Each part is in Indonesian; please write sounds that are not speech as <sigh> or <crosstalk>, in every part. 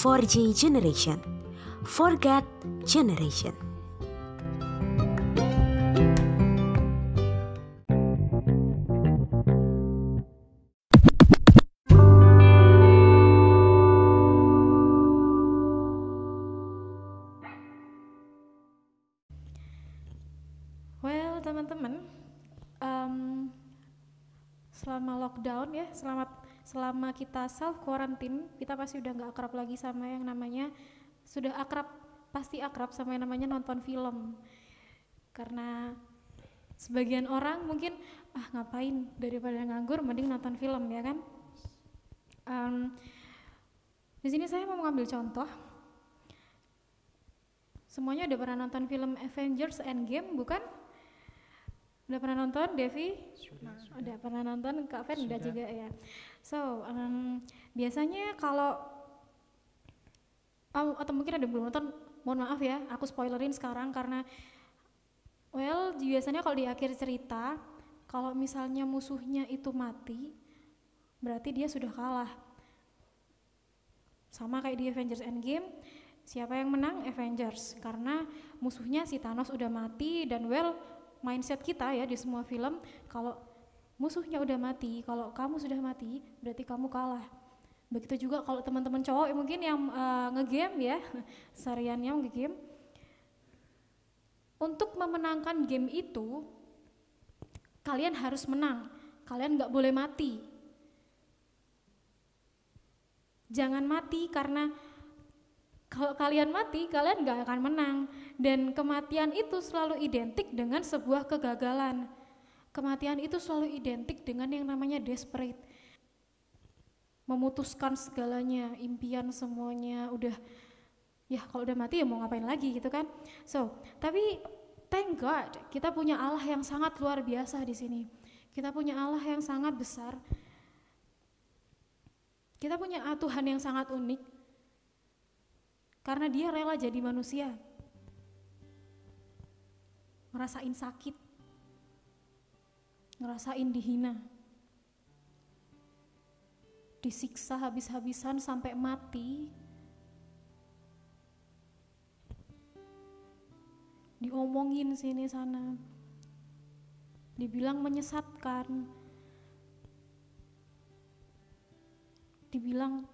4G generation. Forget generation. Well, teman-teman, em, selama lockdown ya, selama selama kita self quarantine, kita pasti udah nggak akrab lagi sama yang namanya sudah akrab, pasti akrab sama yang namanya nonton film. Karena sebagian orang mungkin ah ngapain daripada nganggur, mending nonton film ya kan. Em, di sini saya mau mengambil contoh. Semuanya udah pernah nonton film Avengers Endgame bukan? Udah pernah nonton, Devi? Nah, udah pernah nonton, Kak Fen udah juga ya. So, em, biasanya kalau oh, atau mungkin ada yang belum nonton, mohon maaf ya, aku spoilerin sekarang karena well, biasanya kalau di akhir cerita, kalau misalnya musuhnya itu mati, berarti dia sudah kalah. Sama kayak di Avengers Endgame, siapa yang menang? Avengers. Karena musuhnya si Thanos udah mati dan well, mindset kita ya di semua film kalau musuhnya udah mati, kalau kamu sudah mati berarti kamu kalah. Begitu juga kalau teman-teman cowok mungkin yang uh, ngegame ya, <laughs> sehariannya ngegame. Untuk memenangkan game itu kalian harus menang. Kalian nggak boleh mati. Jangan mati karena kalau kalian mati, kalian nggak akan menang. Dan kematian itu selalu identik dengan sebuah kegagalan. Kematian itu selalu identik dengan yang namanya desperate. Memutuskan segalanya, impian semuanya, udah ya kalau udah mati ya mau ngapain lagi gitu kan. So, tapi thank God kita punya Allah yang sangat luar biasa di sini. Kita punya Allah yang sangat besar. Kita punya Tuhan yang sangat unik karena dia rela jadi manusia. Ngerasain sakit. Ngerasain dihina. Disiksa habis-habisan sampai mati. Diomongin sini sana. Dibilang menyesatkan. Dibilang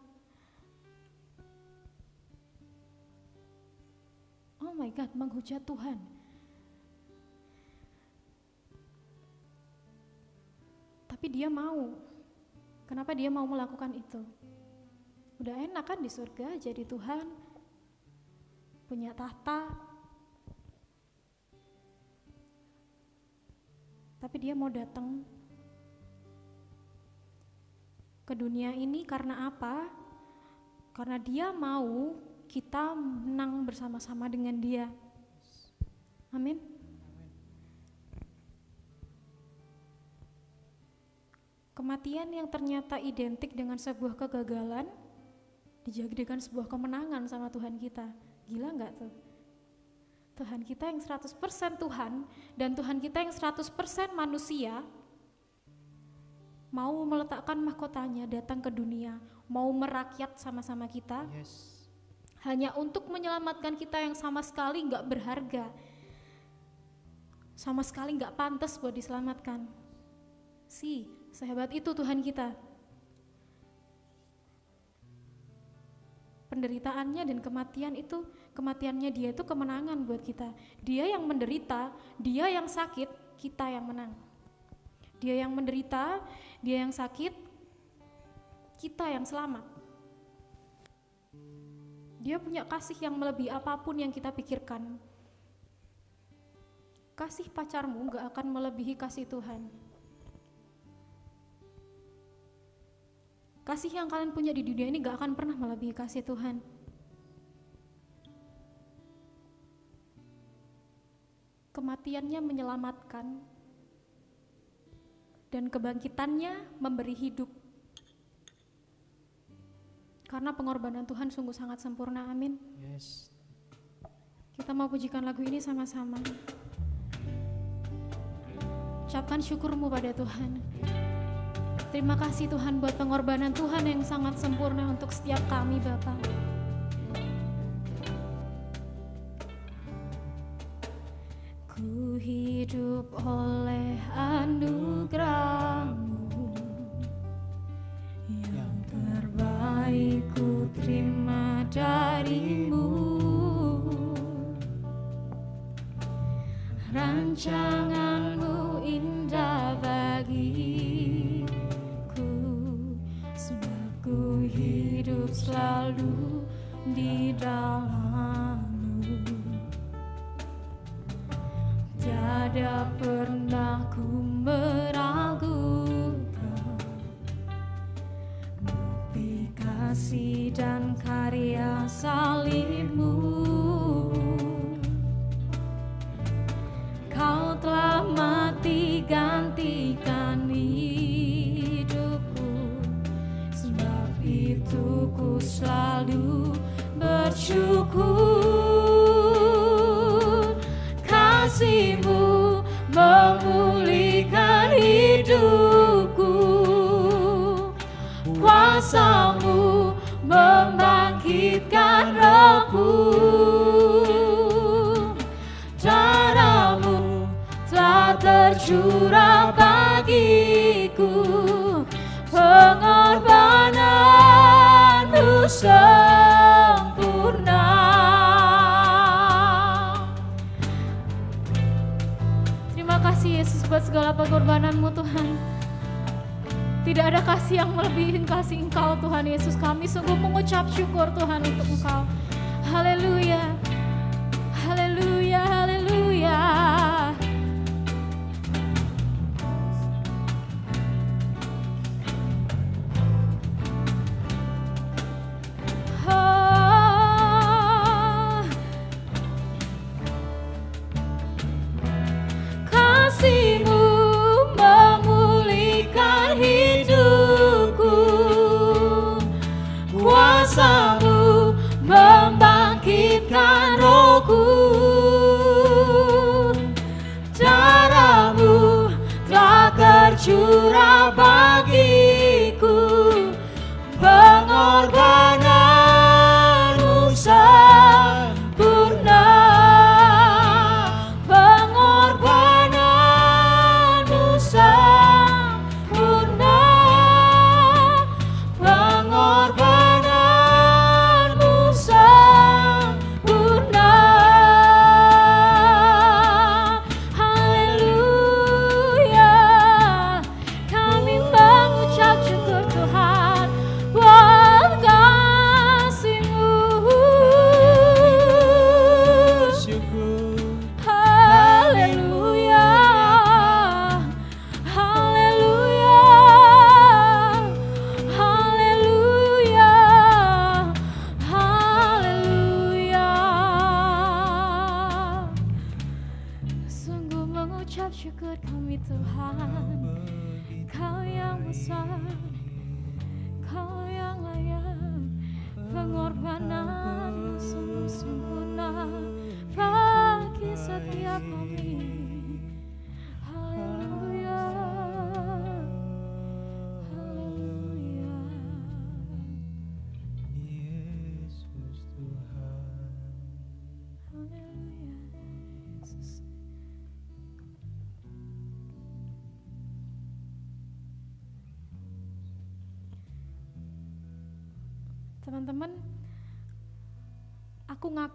Oh my God, menghujat Tuhan. Tapi dia mau. Kenapa dia mau melakukan itu? Udah enak kan di surga jadi Tuhan, punya tahta. Tapi dia mau datang ke dunia ini karena apa? Karena dia mau kita menang bersama-sama dengan Dia. Amin. Kematian yang ternyata identik dengan sebuah kegagalan dijadikan sebuah kemenangan sama Tuhan kita. Gila nggak tuh? Tuhan kita yang 100% Tuhan dan Tuhan kita yang 100% manusia mau meletakkan mahkotanya datang ke dunia, mau merakyat sama-sama kita. Yes. Hanya untuk menyelamatkan kita yang sama sekali nggak berharga. Sama sekali nggak pantas buat diselamatkan. Si, sehebat itu Tuhan kita. Penderitaannya dan kematian itu, kematiannya dia itu kemenangan buat kita. Dia yang menderita, dia yang sakit, kita yang menang. Dia yang menderita, dia yang sakit, kita yang selamat. Dia punya kasih yang melebihi apa pun yang kita pikirkan. Kasih pacarmu gak akan melebihi kasih Tuhan. Kasih yang kalian punya di dunia ini gak akan pernah melebihi kasih Tuhan. Kematiannya menyelamatkan dan kebangkitannya memberi hidup. Karena pengorbanan Tuhan sungguh sangat sempurna, amin. Yes. Kita mau pujikan lagu ini sama-sama. Ucapkan syukurmu pada Tuhan. Terima kasih Tuhan buat pengorbanan Tuhan yang sangat sempurna untuk setiap kami Bapak. Ku hidup oleh anugerahmu Yang terbaik ku terima darimu Rancangan sempurna. Terima kasih Yesus buat segala pengorbananmu Tuhan. Tidak ada kasih yang melebihi kasih Engkau Tuhan Yesus. Kami sungguh mengucap syukur Tuhan untuk Engkau. Haleluya Haleluya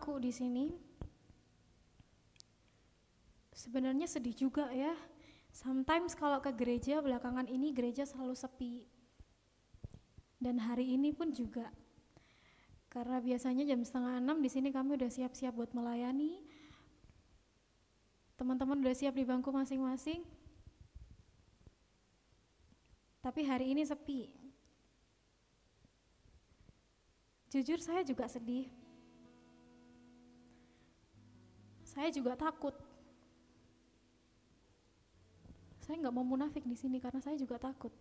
aku di sini. Sebenarnya sedih juga ya. Sometimes kalau ke gereja belakangan ini gereja selalu sepi. Dan hari ini pun juga. Karena biasanya jam setengah enam di sini kami udah siap-siap buat melayani. Teman-teman udah siap di bangku masing-masing. Tapi hari ini sepi. Jujur saya juga sedih. Saya juga takut. Saya nggak mau munafik di sini karena saya juga takut.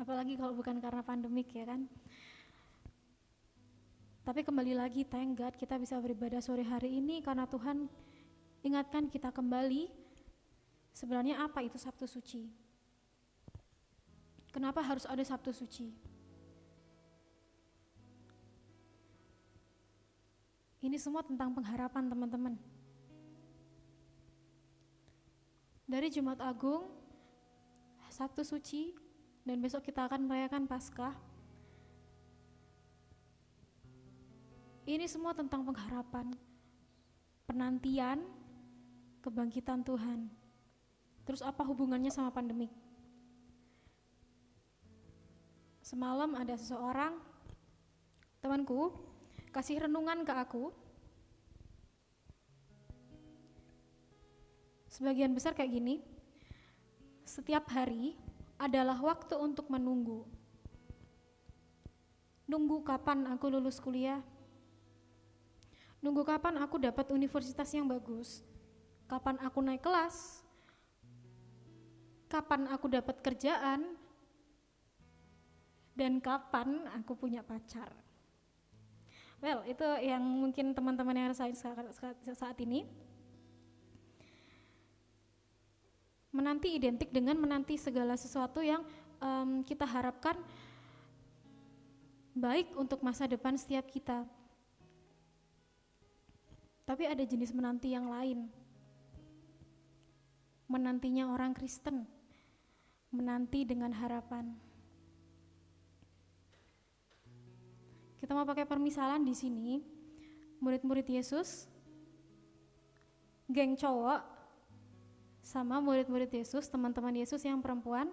Apalagi kalau bukan karena pandemik ya kan. Tapi kembali lagi, thank God kita bisa beribadah sore hari ini karena Tuhan ingatkan kita kembali sebenarnya apa itu Sabtu Suci. Kenapa harus ada Sabtu Suci? Ini semua tentang pengharapan teman-teman. Dari Jumat Agung, Sabtu Suci, dan besok kita akan merayakan Paskah. Ini semua tentang pengharapan, penantian, kebangkitan Tuhan. Terus apa hubungannya sama pandemik? Semalam ada seseorang temanku kasih renungan ke aku. Sebagian besar kayak gini. Setiap hari adalah waktu untuk menunggu. Nunggu kapan aku lulus kuliah? Nunggu kapan aku dapat universitas yang bagus? Kapan aku naik kelas? Kapan aku dapat kerjaan? dan kapan aku punya pacar. Well, itu yang mungkin teman-teman yang rasain saat ini. Menanti identik dengan menanti segala sesuatu yang um, kita harapkan baik untuk masa depan setiap kita. Tapi ada jenis menanti yang lain. Menantinya orang Kristen. Menanti dengan harapan. Kita mau pakai permisalan di sini. Murid-murid Yesus, geng cowok, sama murid-murid Yesus, teman-teman Yesus yang perempuan,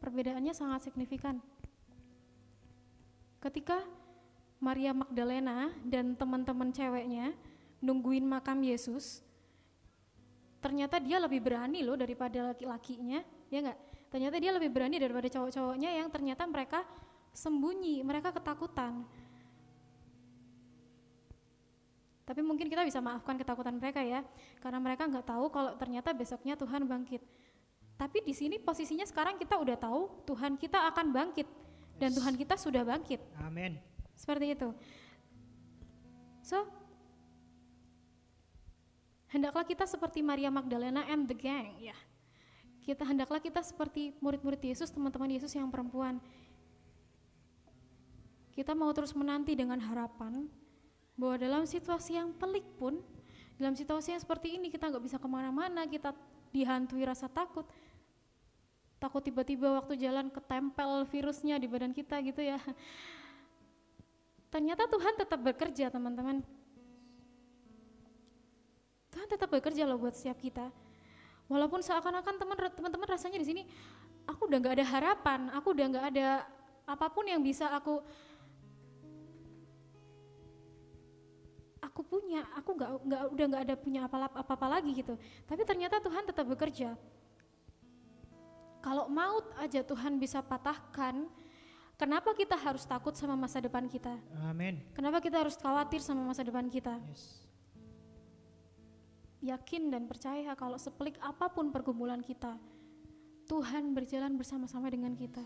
perbedaannya sangat signifikan. Ketika Maria Magdalena dan teman-teman ceweknya nungguin makam Yesus, ternyata dia lebih berani loh daripada laki-lakinya, ya enggak? Ternyata dia lebih berani daripada cowok-cowoknya yang ternyata mereka sembunyi, mereka ketakutan. Tapi mungkin kita bisa maafkan ketakutan mereka ya, karena mereka nggak tahu kalau ternyata besoknya Tuhan bangkit. Tapi di sini posisinya sekarang kita udah tahu Tuhan kita akan bangkit dan Tuhan kita sudah bangkit. Amin. Seperti itu. So, hendaklah kita seperti Maria Magdalena and the gang ya. Kita hendaklah kita seperti murid-murid Yesus, teman-teman Yesus yang perempuan kita mau terus menanti dengan harapan bahwa dalam situasi yang pelik pun, dalam situasi yang seperti ini kita nggak bisa ke mana-mana, kita dihantui rasa takut, takut tiba-tiba waktu jalan ketempel virusnya di badan kita gitu ya. Ternyata Tuhan tetap bekerja teman-teman. Tuhan tetap bekerja loh buat setiap kita. Walaupun seakan-akan teman-teman rasanya di sini, aku udah nggak ada harapan, aku udah nggak ada apa pun yang bisa aku aku punya, aku nggak nggak udah nggak ada punya apa-apa lagi gitu. Tapi ternyata Tuhan tetap bekerja. Kalau maut aja Tuhan bisa patahkan, kenapa kita harus takut sama masa depan kita? Amin. Kenapa kita harus khawatir sama masa depan kita? Yes. Yakin dan percaya kalau sepelik apa pun pergumulan kita, Tuhan berjalan bersama-sama dengan kita.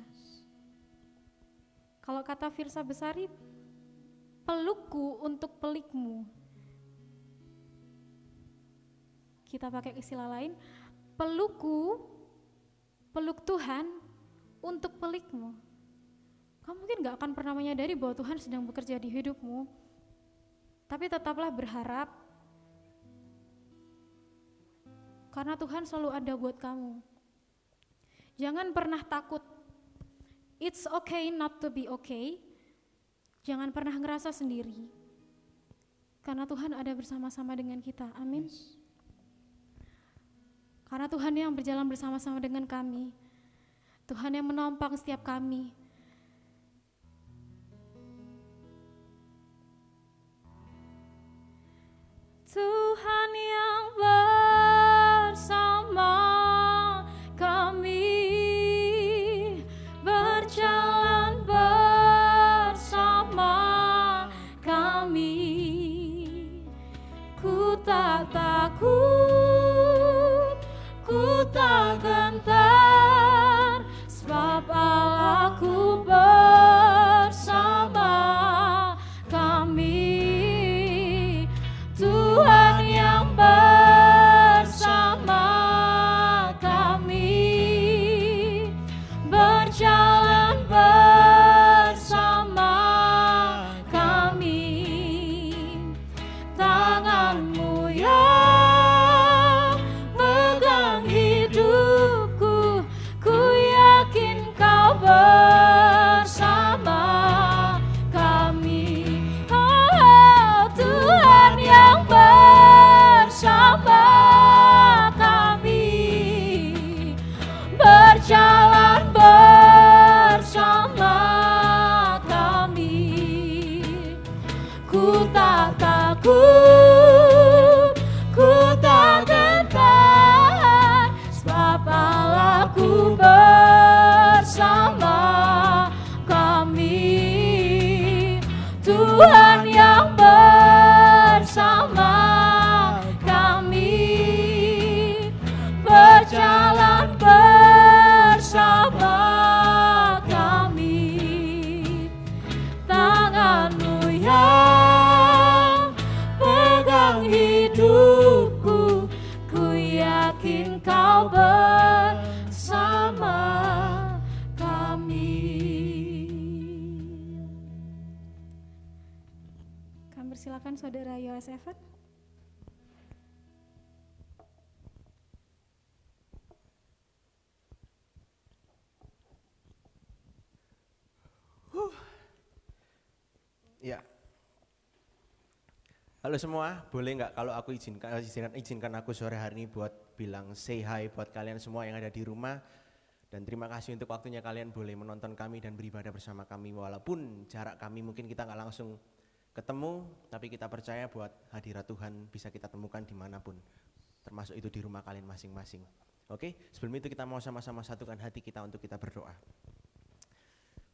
Kalau kata Firsa Besari, pelukku untuk pelikmu. Kita pakai istilah lain, pelukku, peluk Tuhan untuk pelikmu. Kamu mungkin gak akan pernah menyadari bahwa Tuhan sedang bekerja di hidupmu, tapi tetaplah berharap karena Tuhan selalu ada buat kamu. Jangan pernah takut. It's okay not to be okay Jangan pernah ngerasa sendiri. Karena Tuhan ada bersama-sama dengan kita. Amin. Yes. Karena Tuhan yang berjalan bersama-sama dengan kami. Tuhan yang menompang setiap kami. Tuhan yang bersama ku tak Halo semua, boleh nggak kalau aku izinkan, izinkan izinkan aku sore hari ini buat bilang say hi buat kalian semua yang ada di rumah dan terima kasih untuk waktunya kalian boleh menonton kami dan beribadah bersama kami walaupun jarak kami mungkin kita nggak langsung ketemu tapi kita percaya buat hadirat Tuhan bisa kita temukan di mana pun termasuk itu di rumah kalian masing-masing. Oke, sebelum itu kita mau sama-sama satukan hati kita untuk kita berdoa.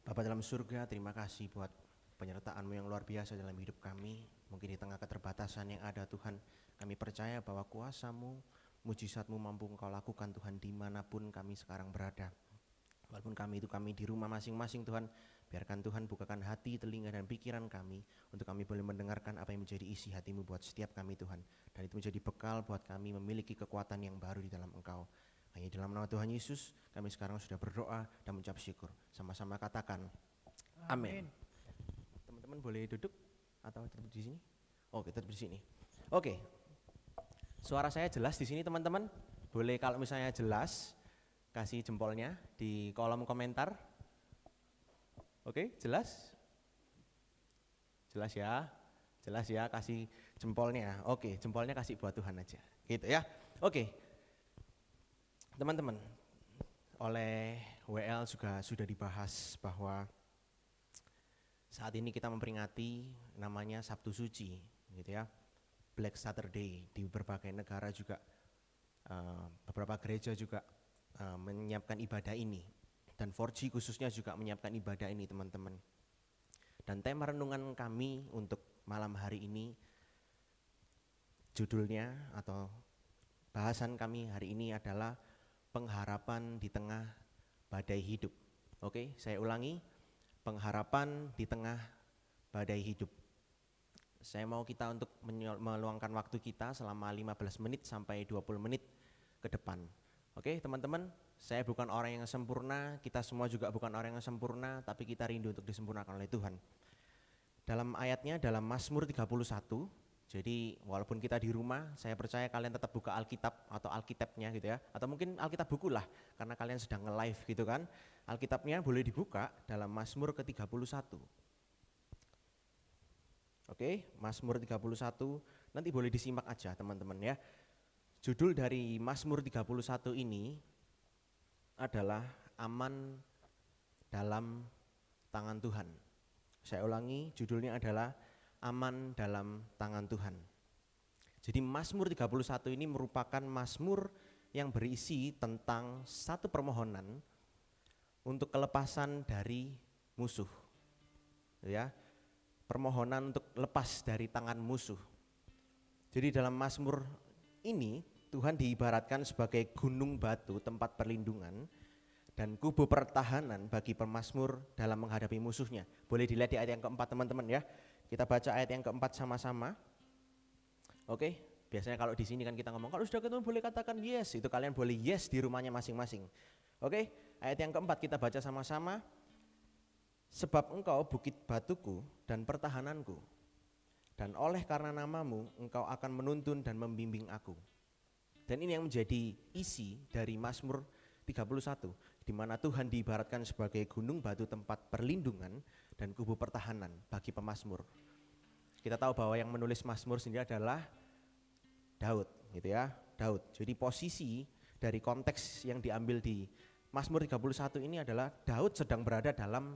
Bapak dalam surga, terima kasih buat penyertaan-Mu yang luar biasa dalam hidup kami. Mungkin di tengah keterbatasan yang ada Tuhan, kami percaya bahwa kuasa-Mu, mujizat-Mu mampu Engkau lakukan Tuhan di mana pun kami sekarang berada. Walaupun kami itu kami di rumah masing-masing Tuhan, biarkan Tuhan bukakan hati, telinga dan pikiran kami untuk kami boleh mendengarkan apa yang menjadi isi hatimu buat setiap kami Tuhan. Dan itu menjadi bekal buat kami memiliki kekuatan yang baru di dalam Engkau. Hanya dalam nama Tuhan Yesus kami sekarang sudah berdoa dan mengucap syukur. Sama-sama katakan amin. Teman-teman boleh duduk atau tetap di sini? Oke, tetap di sini. Oke. Suara saya jelas di sini teman-teman? Boleh kalau misalnya jelas kasih jempolnya di kolom komentar. Oke, jelas? Jelas ya? Jelas ya, kasih jempolnya. Oke, jempolnya kasih buat Tuhan aja. Gitu ya. Oke. Teman-teman, oleh WL juga sudah dibahas bahwa saat ini kita memperingati namanya Sabtu Suci, gitu ya. Black Saturday di berbagai negara juga uh, beberapa gereja juga uh, menyiapkan ibadah ini dan 4G khususnya juga menyiapkan ibadah ini teman-teman. Dan tema renungan kami untuk malam hari ini judulnya atau bahasan kami hari ini adalah pengharapan di tengah badai hidup. Oke, saya ulangi, pengharapan di tengah badai hidup. Saya mau kita untuk meluangkan waktu kita selama 15 menit sampai 20 menit ke depan. Oke, teman-teman, saya bukan orang yang sempurna, kita semua juga bukan orang yang sempurna, tapi kita rindu untuk disempurnakan oleh Tuhan. Dalam ayatnya dalam Mazmur 31, jadi walaupun kita di rumah, saya percaya kalian tetap buka Alkitab atau Alkitabnya gitu ya. Atau mungkin Alkitab buku lah, karena kalian sedang nge-live gitu kan. Alkitabnya boleh dibuka dalam Mazmur ke-31. Oke, Mazmur 31, nanti boleh disimak aja teman-teman ya. Judul dari Mazmur 31 ini adalah aman dalam tangan Tuhan. Saya ulangi, judulnya adalah aman dalam tangan Tuhan. Jadi Mazmur 31 ini merupakan Mazmur yang berisi tentang satu permohonan untuk kelepasan dari musuh. Ya. Permohonan untuk lepas dari tangan musuh. Jadi dalam Mazmur ini Tuhan diibaratkan sebagai gunung batu tempat perlindungan dan kubu pertahanan bagi pemazmur dalam menghadapi musuhnya. Boleh dilihat di ayat yang keempat teman-teman ya. Kita baca ayat yang keempat sama-sama. Oke, biasanya kalau di sini kan kita ngomong kalau sudah ketemu boleh katakan yes, itu kalian boleh yes di rumahnya masing-masing. Oke, ayat yang keempat kita baca sama-sama. Sebab engkau bukit batuku dan pertahananku. Dan oleh karena namamu engkau akan menuntun dan membimbing aku. Dan ini yang menjadi isi dari Mazmur 31 di mana Tuhan diibaratkan sebagai gunung batu tempat perlindungan dan kubu pertahanan bagi pemazmur. Kita tahu bahwa yang menulis Mazmur sendiri adalah Daud, gitu ya, Daud. Jadi posisi dari konteks yang diambil di Mazmur 31 ini adalah Daud sedang berada dalam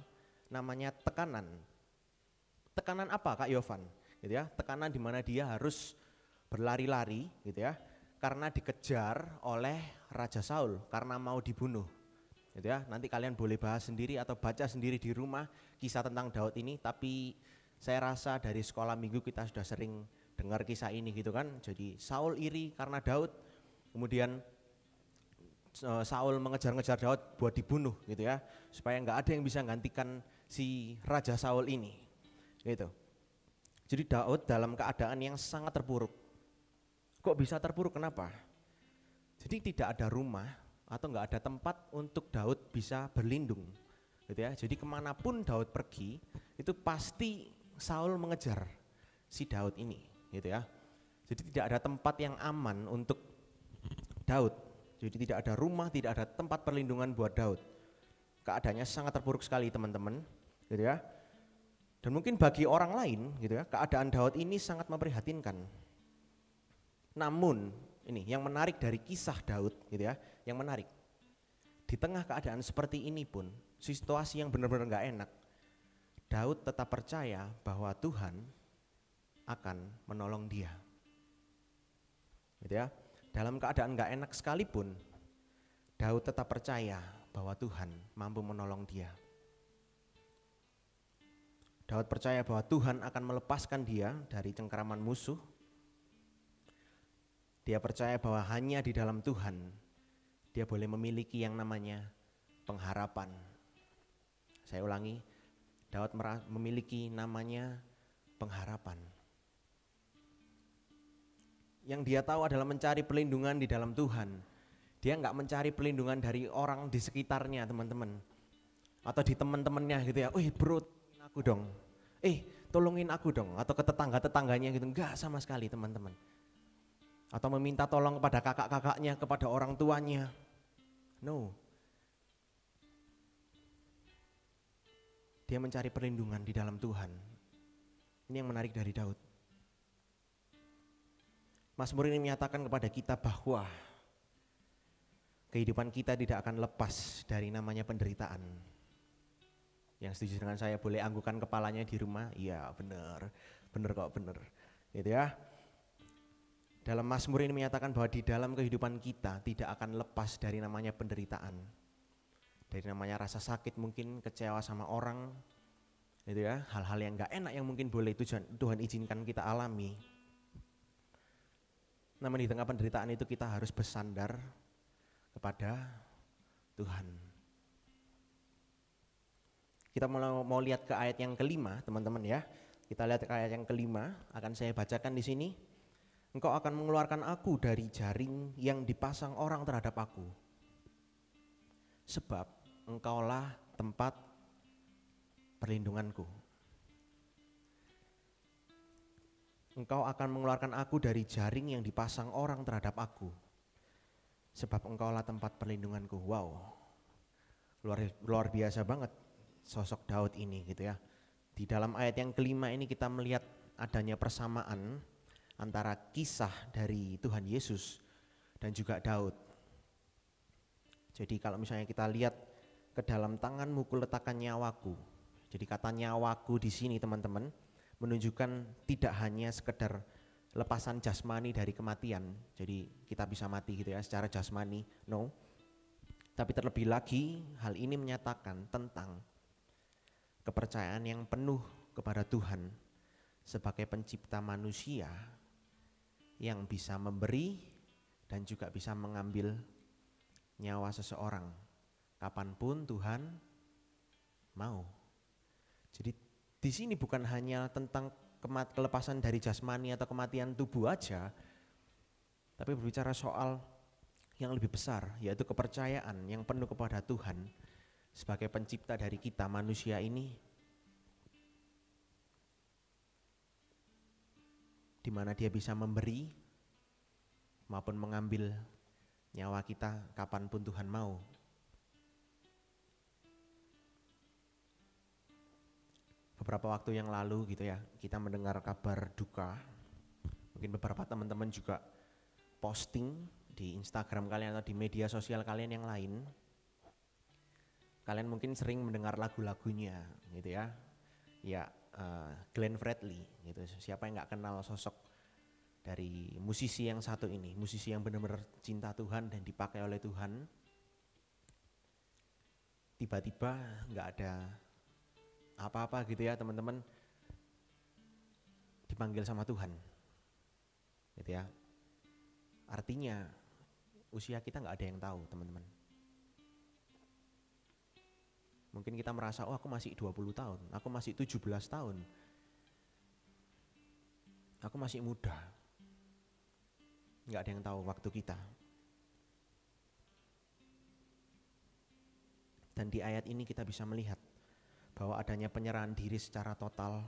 namanya tekanan. Tekanan apa Kak Yovan? Gitu ya, tekanan di mana dia harus berlari-lari gitu ya, karena dikejar oleh Raja Saul karena mau dibunuh. Gitu ya, nanti kalian boleh bahas sendiri atau baca sendiri di rumah kisah tentang Daud ini, tapi saya rasa dari sekolah minggu kita sudah sering dengar kisah ini gitu kan. Jadi Saul iri karena Daud, kemudian eh, Saul mengejar-ngejar Daud buat dibunuh gitu ya, supaya nggak ada yang bisa gantikan si Raja Saul ini, gitu. Jadi Daud dalam keadaan yang sangat terpuruk. Kok bisa terpuruk? Kenapa? Jadi tidak ada rumah, atau nggak ada tempat untuk Daud bisa berlindung gitu ya jadi ke mana pun Daud pergi itu pasti Saul mengejar si Daud ini gitu ya. Jadi tidak ada tempat yang aman untuk Daud. Jadi tidak ada rumah, tidak ada tempat perlindungan buat Daud. Keadaannya sangat terpuruk sekali teman-teman, gitu ya. Dan mungkin bagi orang lain, gitu ya, keadaan Daud ini sangat memprihatinkan. Namun ini yang menarik dari kisah Daud, gitu ya, yang menarik. Di tengah keadaan seperti ini pun, situasi yang benar-benar nggak enak, Daud tetap percaya bahwa Tuhan akan menolong dia. Gitu ya. Dalam keadaan nggak enak sekalipun, Daud tetap percaya bahwa Tuhan mampu menolong dia. Daud percaya bahwa Tuhan akan melepaskan dia dari cengkeraman musuh. Dia percaya bahwa hanya di dalam Tuhan dia boleh memiliki yang namanya pengharapan. Saya ulangi, Daud memiliki namanya pengharapan. Yang dia tahu adalah mencari perlindungan di dalam Tuhan. Dia nggak mencari perlindungan dari orang di sekitarnya teman-teman. Atau di teman-temannya gitu ya, wih bro aku dong. Eh tolongin aku dong. Atau ke tetangga-tetangganya gitu, enggak sama sekali teman-teman. Atau meminta tolong kepada kakak-kakaknya, kepada orang tuanya. No. Dia mencari perlindungan di dalam Tuhan. Ini yang menarik dari Daud. Mazmur ini menyatakan kepada kita bahwa kehidupan kita tidak akan lepas dari namanya penderitaan. Yang setuju dengan saya boleh anggukan kepalanya di rumah? Iya benar, benar kok benar. Gitu ya. Dalam Mazmur ini menyatakan bahwa di dalam kehidupan kita tidak akan lepas dari namanya penderitaan. Dari namanya rasa sakit mungkin kecewa sama orang, gitu ya, hal-hal yang gak enak yang mungkin boleh Tuhan, Tuhan izinkan kita alami namun di tengah penderitaan itu kita harus bersandar kepada Tuhan. Kita mau, mau lihat ke ayat yang kelima, teman-teman ya. Kita lihat ke ayat yang kelima, akan saya bacakan di sini. Engkau akan mengeluarkan aku dari jaring yang dipasang orang terhadap aku. Sebab engkaulah tempat perlindunganku. engkau akan mengeluarkan aku dari jaring yang dipasang orang terhadap aku. Sebab engkaulah tempat perlindunganku. Wow, luar, luar biasa banget sosok Daud ini gitu ya. Di dalam ayat yang kelima ini kita melihat adanya persamaan antara kisah dari Tuhan Yesus dan juga Daud. Jadi kalau misalnya kita lihat ke dalam tanganmu kuletakkan nyawaku. Jadi kata nyawaku di sini teman-teman menunjukkan tidak hanya sekedar lepasan jasmani dari kematian, jadi kita bisa mati gitu ya secara jasmani, no. Tapi terlebih lagi hal ini menyatakan tentang kepercayaan yang penuh kepada Tuhan sebagai pencipta manusia yang bisa memberi dan juga bisa mengambil nyawa seseorang kapan pun Tuhan mau. Jadi di sini bukan hanya tentang kelepasan dari jasmani atau kematian tubuh aja, tapi berbicara soal yang lebih besar, yaitu kepercayaan yang penuh kepada Tuhan sebagai pencipta dari kita manusia ini, di mana dia bisa memberi maupun mengambil nyawa kita kapan pun Tuhan mau. beberapa waktu yang lalu gitu ya, kita mendengar kabar duka. Mungkin beberapa teman-teman juga posting di Instagram kalian atau di media sosial kalian yang lain. Kalian mungkin sering mendengar lagu-lagunya gitu ya. Ya, uh, Glenn Fredly gitu. Siapa yang nggak kenal sosok dari musisi yang satu ini, musisi yang benar-benar cinta Tuhan dan dipakai oleh Tuhan. Tiba-tiba nggak ada apa-apa gitu ya teman-teman dipanggil sama Tuhan gitu ya artinya usia kita nggak ada yang tahu teman-teman mungkin kita merasa oh aku masih 20 tahun aku masih 17 tahun. Aku masih muda. Nggak ada yang tahu waktu kita. Dan di ayat ini kita bisa melihat bahwa adanya penyerahan diri secara total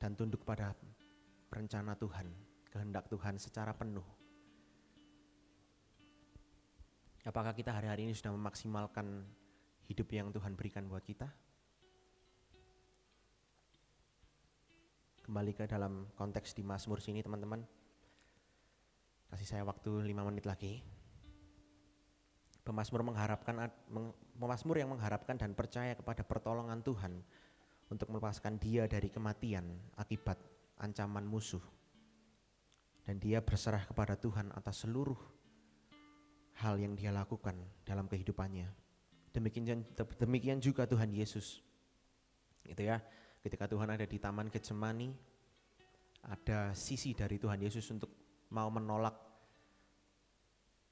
dan tunduk pada rencana Tuhan, kehendak Tuhan secara penuh. Apakah kita hari-hari ini sudah memaksimalkan hidup yang Tuhan berikan buat kita? Kembali ke dalam konteks di Mazmur sini teman-teman. Kasih saya waktu 5 menit lagi. Pemazmur mengharapkan pemazmur yang mengharapkan dan percaya kepada pertolongan Tuhan untuk melepaskan dia dari kematian akibat ancaman musuh. Dan dia berserah kepada Tuhan atas seluruh hal yang dia lakukan dalam kehidupannya. Demikian demikian juga Tuhan Yesus. Itu ya. Ketika Tuhan ada di Taman Getsemani, ada sisi dari Tuhan Yesus untuk mau menolak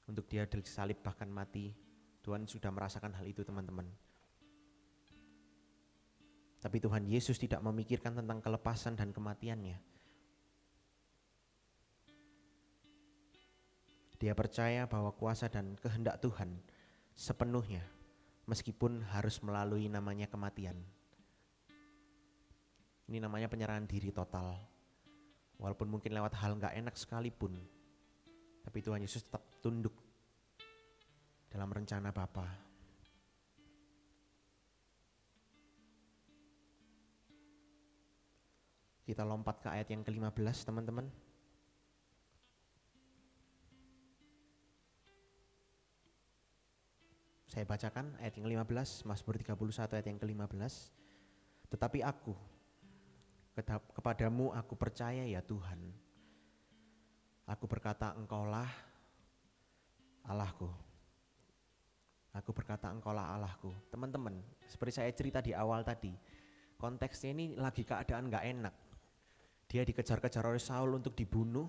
untuk dia disalib bahkan mati. Tuhan sudah merasakan hal itu teman-teman. Tapi Tuhan Yesus tidak memikirkan tentang kelepasan dan kematiannya. Dia percaya bahwa kuasa dan kehendak Tuhan sepenuhnya meskipun harus melalui namanya kematian. Ini namanya penyerahan diri total. Walaupun mungkin lewat hal nggak enak sekalipun, tapi Tuhan Yesus tetap tunduk dalam rencana Bapa. Kita lompat ke ayat yang ke-15 teman-teman. Saya bacakan ayat yang ke-15, Mazmur 31 ayat yang ke-15. Tetapi aku, kepadamu aku percaya ya Tuhan. Aku berkata engkaulah Allahku. Aku berkata engkaulah Allahku. Teman-teman, seperti saya cerita di awal tadi, konteksnya ini lagi keadaan gak enak dia dikejar-kejar oleh Saul untuk dibunuh.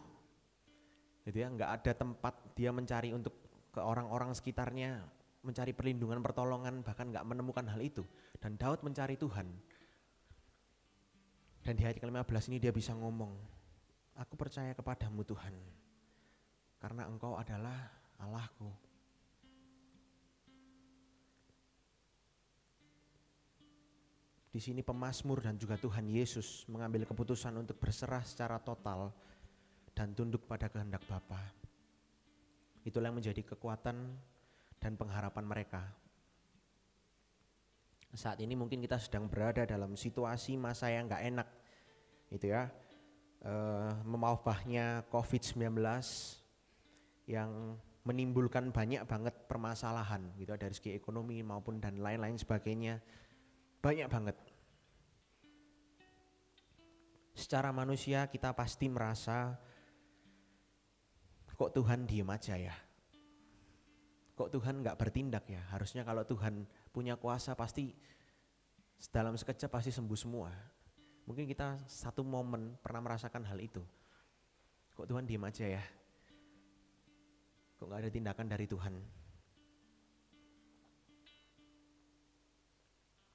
Gitu ya, nggak ada tempat dia mencari untuk ke orang-orang sekitarnya mencari perlindungan, pertolongan, bahkan nggak menemukan hal itu. Dan Daud mencari Tuhan. Dan di ayat ke-15 ini dia bisa ngomong, Aku percaya kepadamu Tuhan, karena engkau adalah Allahku. Di sini pemazmur dan juga Tuhan Yesus mengambil keputusan untuk berserah secara total dan tunduk pada kehendak Bapa. Itulah yang menjadi kekuatan dan pengharapan mereka. Saat ini mungkin kita sedang berada dalam situasi masa yang nggak enak, itu ya, e, memaubahnya COVID-19 yang menimbulkan banyak banget permasalahan gitu dari segi ekonomi maupun dan lain-lain sebagainya banyak banget. Secara manusia kita pasti merasa kok Tuhan diem aja ya. Kok Tuhan nggak bertindak ya? Harusnya kalau Tuhan punya kuasa pasti dalam sekejap pasti sembuh semua. Mungkin kita satu momen pernah merasakan hal itu. Kok Tuhan diem aja ya? Kok nggak ada tindakan dari Tuhan?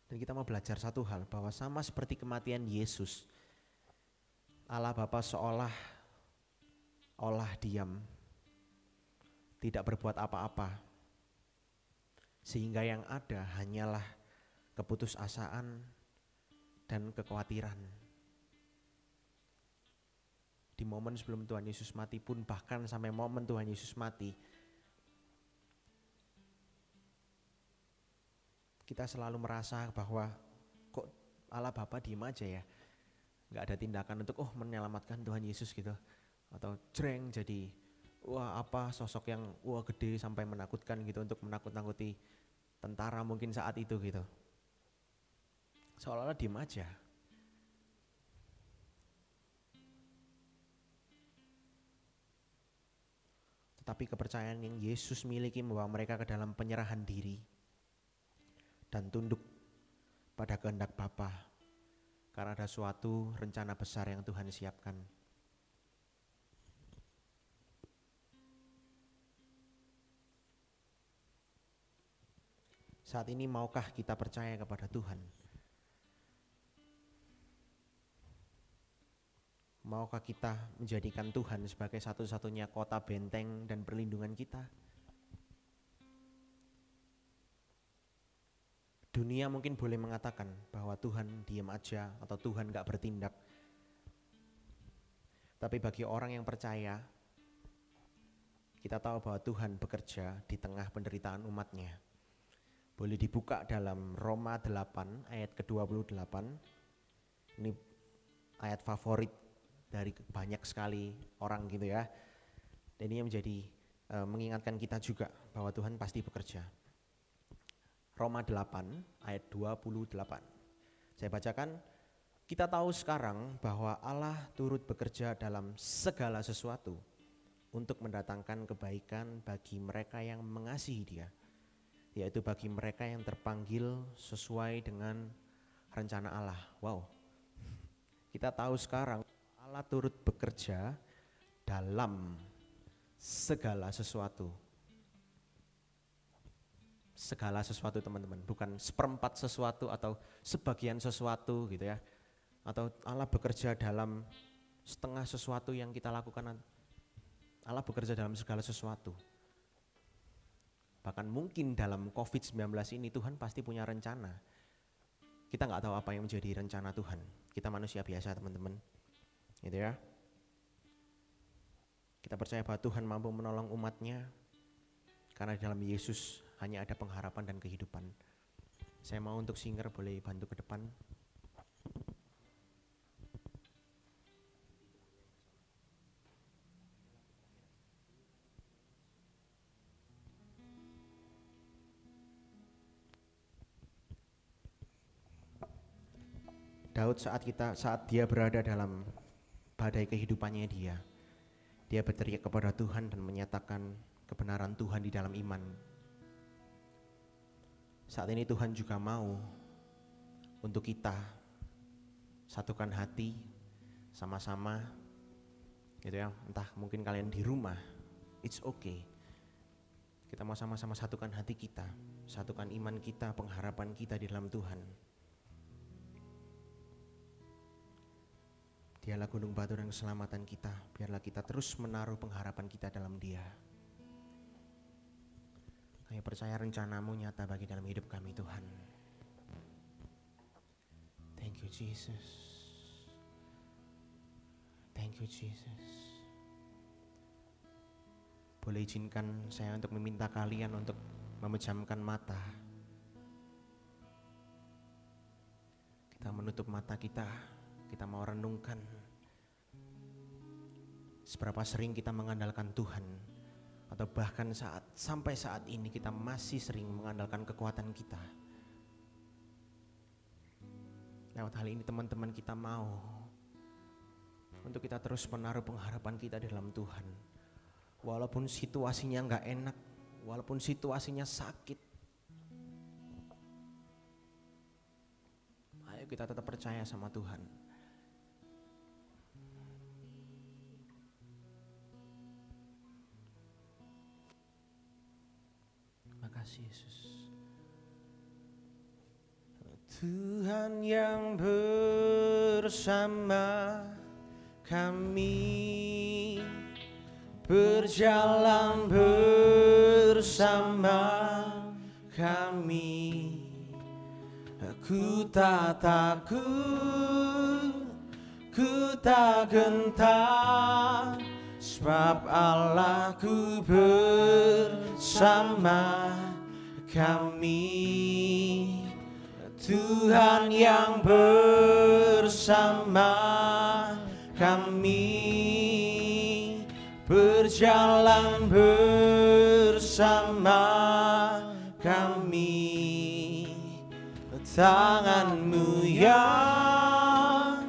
Dan kita mau belajar satu hal bahwa sama seperti kematian Yesus, Allah Bapa seolah olah diam, tidak berbuat apa-apa. Sehingga yang ada hanyalah keputusasaan dan kekhawatiran. Di momen sebelum Tuhan Yesus mati pun bahkan sampai momen Tuhan Yesus mati, kita selalu merasa bahwa kok Allah Bapa diem aja ya nggak ada tindakan untuk oh menyelamatkan Tuhan Yesus gitu atau jreng jadi wah apa sosok yang wah gede sampai menakutkan gitu untuk menakut-nakuti tentara mungkin saat itu gitu. Seolah-olah diem aja. Tetapi kepercayaan yang Yesus miliki membawa mereka ke dalam penyerahan diri dan tunduk pada kehendak Bapa. Karena ada suatu rencana besar yang Tuhan siapkan. Saat ini maukah kita percaya kepada Tuhan? Maukah kita menjadikan Tuhan sebagai satu-satunya kota benteng dan perlindungan kita? Dunia mungkin boleh mengatakan bahwa Tuhan diam aja atau Tuhan gak bertindak. Tapi bagi orang yang percaya, kita tahu bahwa Tuhan bekerja di tengah penderitaan umatnya. Boleh dibuka dalam Roma 8 ayat ke-28. Ini ayat favorit dari banyak sekali orang gitu ya. Dan ini menjadi e, mengingatkan kita juga bahwa Tuhan pasti bekerja. Roma 8 ayat 28. Saya bacakan, kita tahu sekarang bahwa Allah turut bekerja dalam segala sesuatu untuk mendatangkan kebaikan bagi mereka yang mengasihi Dia, yaitu bagi mereka yang terpanggil sesuai dengan rencana Allah. Wow, kita tahu sekarang Allah turut bekerja dalam segala sesuatu segala sesuatu teman-teman, bukan seperempat sesuatu atau sebagian sesuatu gitu ya. Atau Allah bekerja dalam setengah sesuatu yang kita lakukan. Allah bekerja dalam segala sesuatu. Bahkan mungkin dalam COVID-19 ini Tuhan pasti punya rencana. Kita nggak tahu apa yang menjadi rencana Tuhan. Kita manusia biasa teman-teman. Gitu ya. Kita percaya bahwa Tuhan mampu menolong umatnya karena dalam Yesus hanya ada pengharapan dan kehidupan. Saya mau untuk singer boleh bantu ke depan. Daud saat kita saat dia berada dalam badai kehidupannya dia, dia berteriak kepada Tuhan dan menyatakan kebenaran Tuhan di dalam iman. Saat ini Tuhan juga mau untuk kita satukan hati sama-sama gitu ya. Entah mungkin kalian di rumah it's okay. Kita mau sama-sama satukan hati kita satukan iman kita pengharapan kita di dalam Tuhan Dialah gunung batu dan keselamatan kita biarlah kita terus menaruh pengharapan kita dalam dia kami percaya rencanamu nyata bagi dalam hidup kami Tuhan. Thank you Jesus. Thank you Jesus. Boleh izinkan saya untuk meminta kalian untuk memejamkan mata. Kita menutup mata kita, kita mau renungkan seberapa sering kita mengandalkan Tuhan atau bahkan saat sampai saat ini kita masih sering mengandalkan kekuatan kita. Lewat hal ini teman-teman kita mau untuk kita terus menaruh pengharapan kita di dalam Tuhan. Walaupun situasinya nggak enak, walaupun situasinya sakit, ayo kita tetap percaya sama Tuhan. Kasih Yesus. Tuhan yang bersama kami berjalan bersama kami Aku tak takut, ku tak gentar Sebab Allahku bersama kami Tuhan yang bersama kami Berjalan bersama kami. Tanganmu yang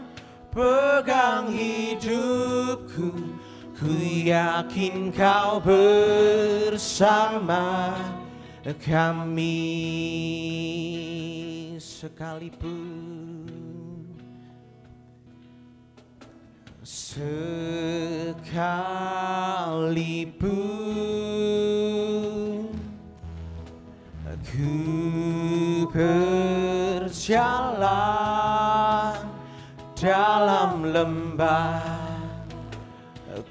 pegang hidupku Ku yakin kau bersama kami sekalipun sekalipun aku berjalan dalam lembah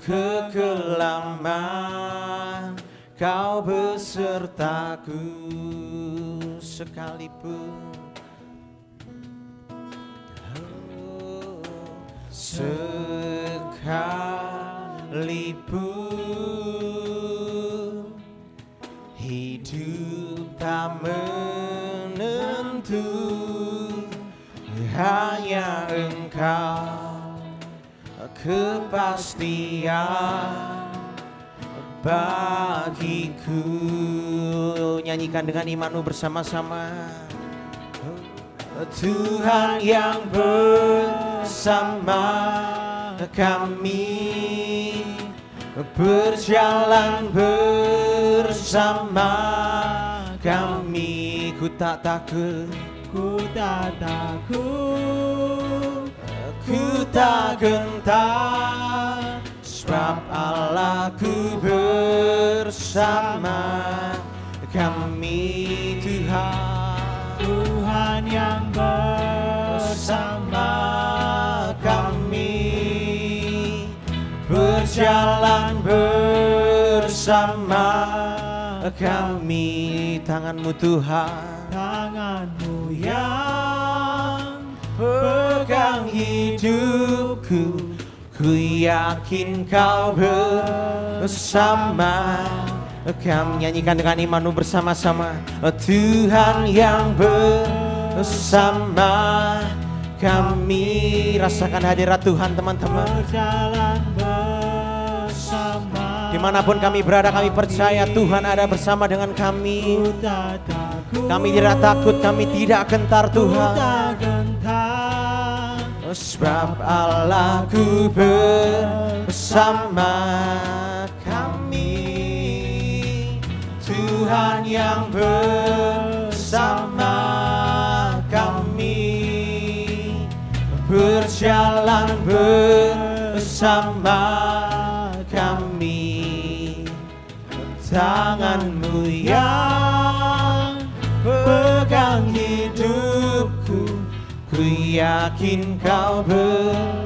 kekelaman Kau besertaku sekalipun. Sekalipun. Hidup tak menentu. Hanya engkau. Kepastian bagiku. Nyanyikan dengan imanmu bersama-sama. Tuhan yang bersama kami berjalan bersama. Kami ku tak takut ku tak takut ku tak gentar sebab Allahku bersama kami Tuhan. Tuhan yang bersama kami berjalan bersama kami tanganmu Tuhan. Tanganmu yang pegang hidupku ku yakin kau bersama. Kami nyanyikan dengan imanmu bersama-sama. Tuhan yang bersama. Kami rasakan hadirat Tuhan teman-teman. Berjalan bersama. Di mana pun kami berada kami percaya Tuhan ada bersama dengan kami. Kami tidak takut, kami tidak gentar Tuhan Sebab Allahku bersama kami. Tuhan yang bersama kami. Berjalan bersama kami. Tanganmu yang pegang yakin kau bersama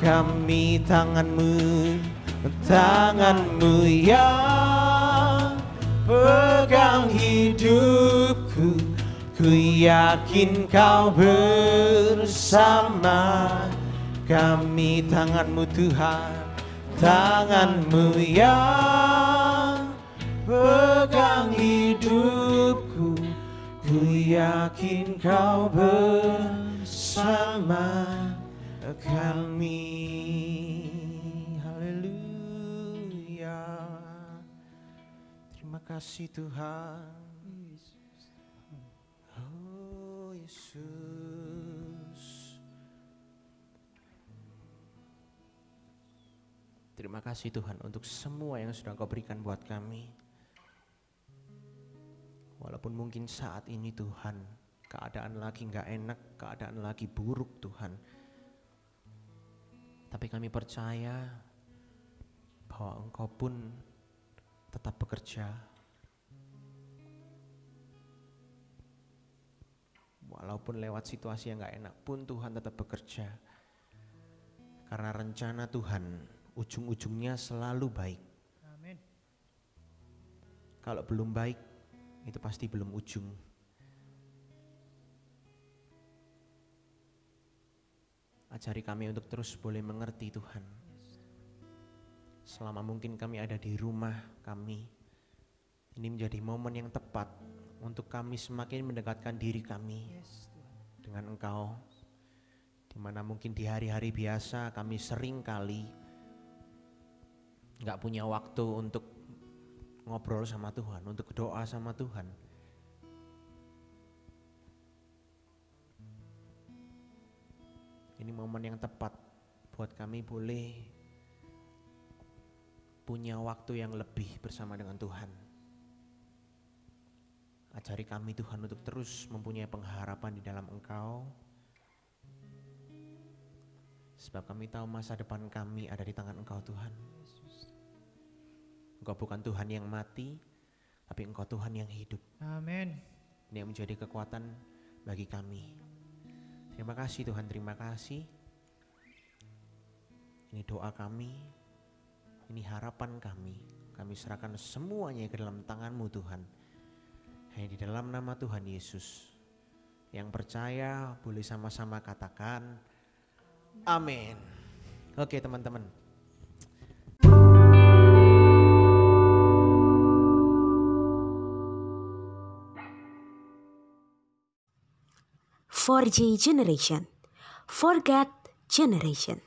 kami tanganmu Tanganmu yang pegang hidupku. Ku yakin kau bersama kami tanganmu Tuhan Tanganmu yang pegang hidupku Ku yakin kau bersama kami. Haleluya. Terima kasih Tuhan. Oh Yesus. Terima kasih Tuhan untuk semua yang sudah Kau berikan buat kami. Walaupun mungkin saat ini Tuhan keadaan lagi nggak enak, keadaan lagi buruk Tuhan. Tapi kami percaya bahwa Engkau pun tetap bekerja. Walaupun lewat situasi yang nggak enak pun Tuhan tetap bekerja. Karena rencana Tuhan ujung-ujungnya selalu baik. Amin Kalau belum baik, itu pasti belum ujung. Ajari kami untuk terus boleh mengerti Tuhan. Selama mungkin kami ada di rumah kami, ini menjadi momen yang tepat untuk kami semakin mendekatkan diri kami dengan Engkau. Di mana mungkin di hari-hari biasa kami sering kali nggak punya waktu untuk ngobrol sama Tuhan, untuk doa sama Tuhan. Ini momen yang tepat buat kami boleh punya waktu yang lebih bersama dengan Tuhan. Ajari kami Tuhan untuk terus mempunyai pengharapan di dalam Engkau. Sebab kami tahu masa depan kami ada di tangan Engkau Tuhan. Engkau bukan Tuhan yang mati, tapi Engkau Tuhan yang hidup. Amin Ini yang menjadi kekuatan bagi kami. Terima kasih Tuhan, terima kasih. Ini doa kami, ini harapan kami. Kami serahkan semuanya ke dalam tangan-Mu Tuhan. Hanya di dalam nama Tuhan Yesus. Yang percaya boleh sama-sama katakan, Amin. Oke teman-teman. For J generation. Forget generation.